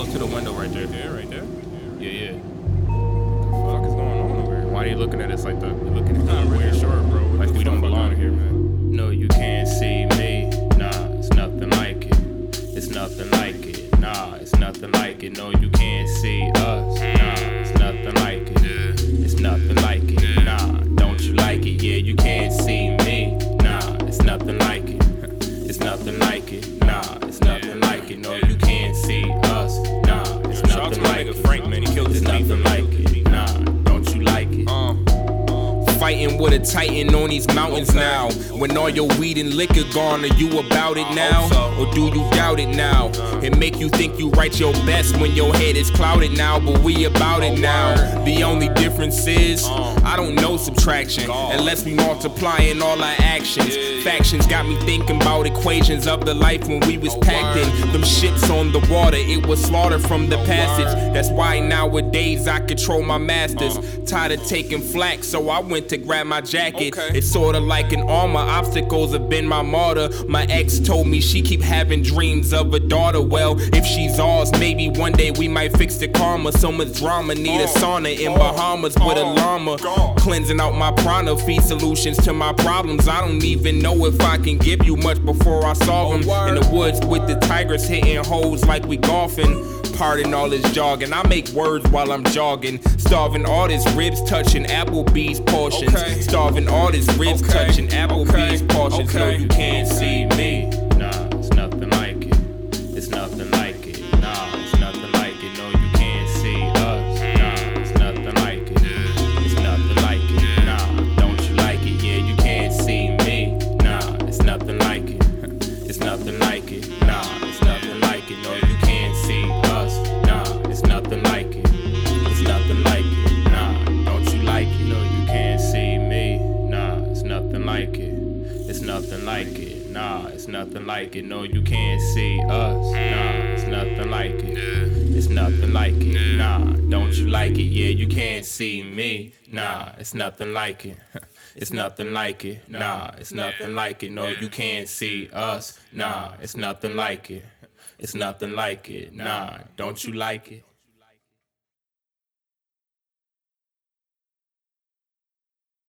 all to the window right there. Yeah, right there. Yeah, yeah. What the fuck is going on over here? Why are you looking at us like that? You're looking at Not really weird. sure, bro. What Like we don't belong here, man. No, you can't see me. Nah, it's nothing like it. It's nothing like it. Nah, it's nothing like it. No, you can't see us. Nah, it's nothing like it. It's nothing like it. Nah, don't you like it? Yeah, you can't see me. Nah, it's nothing like it. It's nothing like it. Nah, it's nothing like it. No, you nigga. Frank, man. He killed this beat for me. Fighting with a titan on these mountains now. When all your weed and liquor gone, are you about it now? Or do you doubt it now? It make you think you write your best when your head is clouded now, but we about it now. The only difference is I don't know subtraction unless we multiplying all our actions. Factions got me thinking about equations of the life when we was packed in. Them ships on the water, it was slaughter from the passage. That's why nowadays I control my masters. Tired of taking flack, so I went to grab my jacket. Okay. It's sorta like an armor. Obstacles have been my martyr. My ex told me she keep having dreams of a daughter. Well, if she's ours, maybe one day we might fix the karma. So much drama, need a sauna in Bahamas with a llama. Cleansing out my prana, feed solutions to my problems. I don't even know if I can give you much before I solve them. In the woods with the tigers hitting holes like we golfing. Pardon all this jogging. I make words while I'm jogging. Starving all this ribs touching Applebee's portions. Okay. Starving all this ribs Okay. touching Applebee's Okay. portions. No, you can't see me. Nothing like it. Nah, it's nothing like it. No, you can't see us. Nah, it's nothing like it. It's nothing like it. Nah, don't you like it? Yeah, you can't see me. Nah, it's nothing like it. It's nothing like it. Nah, it's nothing like it. No, you can't see us. Nah, it's nothing like it. It's nothing like it. Nah, don't you like it?